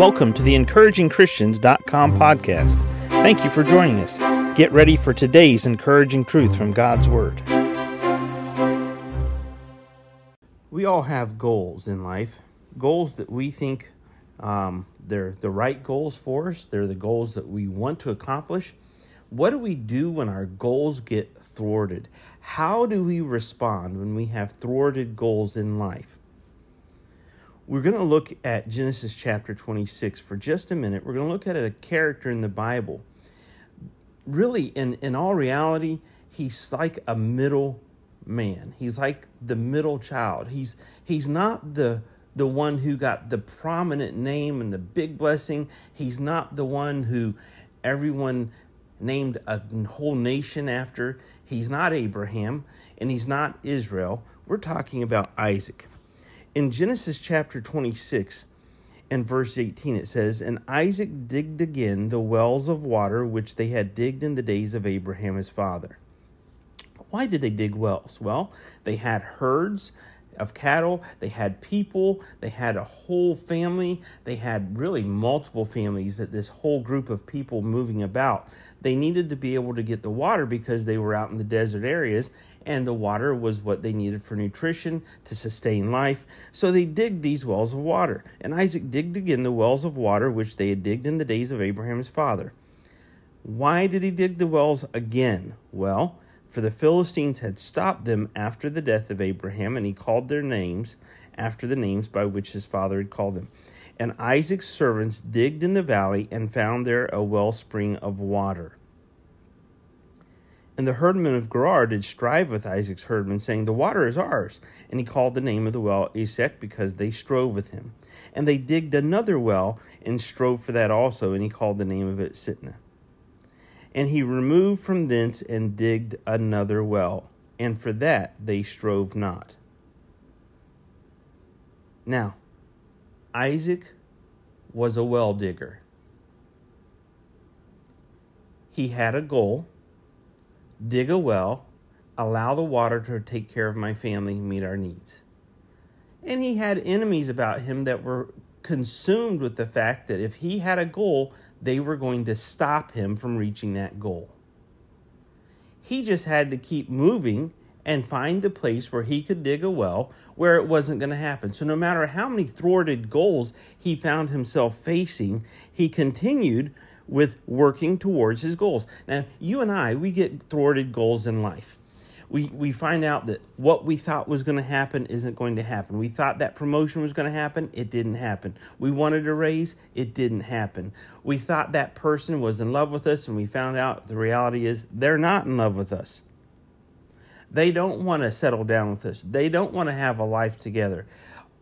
Welcome to the encouragingchristians.com podcast. Thank you for joining us. Get ready for today's encouraging truth from God's Word. We all have goals in life, goals that we think um, they're the right goals for us, they're the goals that we want to accomplish. What do we do when our goals get thwarted? How do we respond when we have thwarted goals in life? We're going to look at Genesis chapter 26 for just a minute. We're going to look at a character in the Bible. Really, in, in all reality, he's like a middle man. He's like the middle child. He's he's not the the one who got the prominent name and the big blessing. He's not the one who everyone named a whole nation after. He's not Abraham and he's not Israel. We're talking about Isaac. In Genesis chapter 26 and verse 18, it says, And Isaac digged again the wells of water which they had digged in the days of Abraham his father. Why did they dig wells? Well, they had herds of cattle, they had people, they had a whole family, they had really multiple families that this whole group of people moving about. They needed to be able to get the water because they were out in the desert areas and the water was what they needed for nutrition to sustain life. So they digged these wells of water. And Isaac digged again the wells of water which they had digged in the days of Abraham's father. Why did he dig the wells again? Well, for the Philistines had stopped them after the death of Abraham, and he called their names after the names by which his father had called them. And Isaac's servants digged in the valley and found there a wellspring of water. And the herdmen of Gerar did strive with Isaac's herdmen, saying, The water is ours. And he called the name of the well Esek, because they strove with him. And they digged another well and strove for that also, and he called the name of it Sitnah. And he removed from thence and digged another well, and for that they strove not. Now, Isaac was a well digger. He had a goal dig a well, allow the water to take care of my family, meet our needs. And he had enemies about him that were consumed with the fact that if he had a goal, they were going to stop him from reaching that goal. He just had to keep moving and find the place where he could dig a well where it wasn't going to happen. So, no matter how many thwarted goals he found himself facing, he continued with working towards his goals. Now, you and I, we get thwarted goals in life we, we find out that what we thought was going to happen isn't going to happen. We thought that promotion was going to happen, it didn't happen. We wanted a raise, it didn't happen. We thought that person was in love with us, and we found out the reality is they're not in love with us. They don't want to settle down with us, they don't want to have a life together.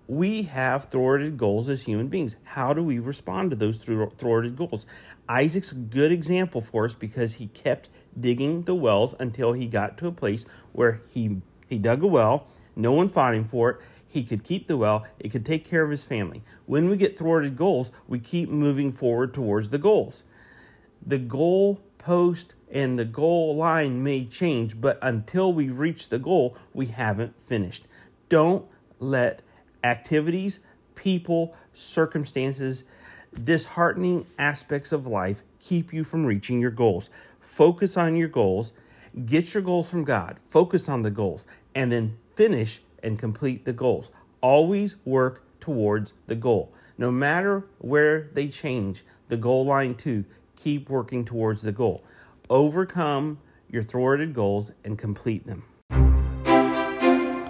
We have thwarted goals as human beings. How do we respond to those thwarted goals? Isaac's a good example for us because he kept digging the wells until he got to a place where he he dug a well, no one fought him for it. He could keep the well, it could take care of his family. When we get thwarted goals, we keep moving forward towards the goals. The goal post and the goal line may change, but until we reach the goal, we haven't finished. Don't let activities, people, circumstances, disheartening aspects of life keep you from reaching your goals. Focus on your goals, get your goals from God, focus on the goals, and then finish and complete the goals. Always work towards the goal. No matter where they change, the goal line to, keep working towards the goal. Overcome your thwarted goals and complete them.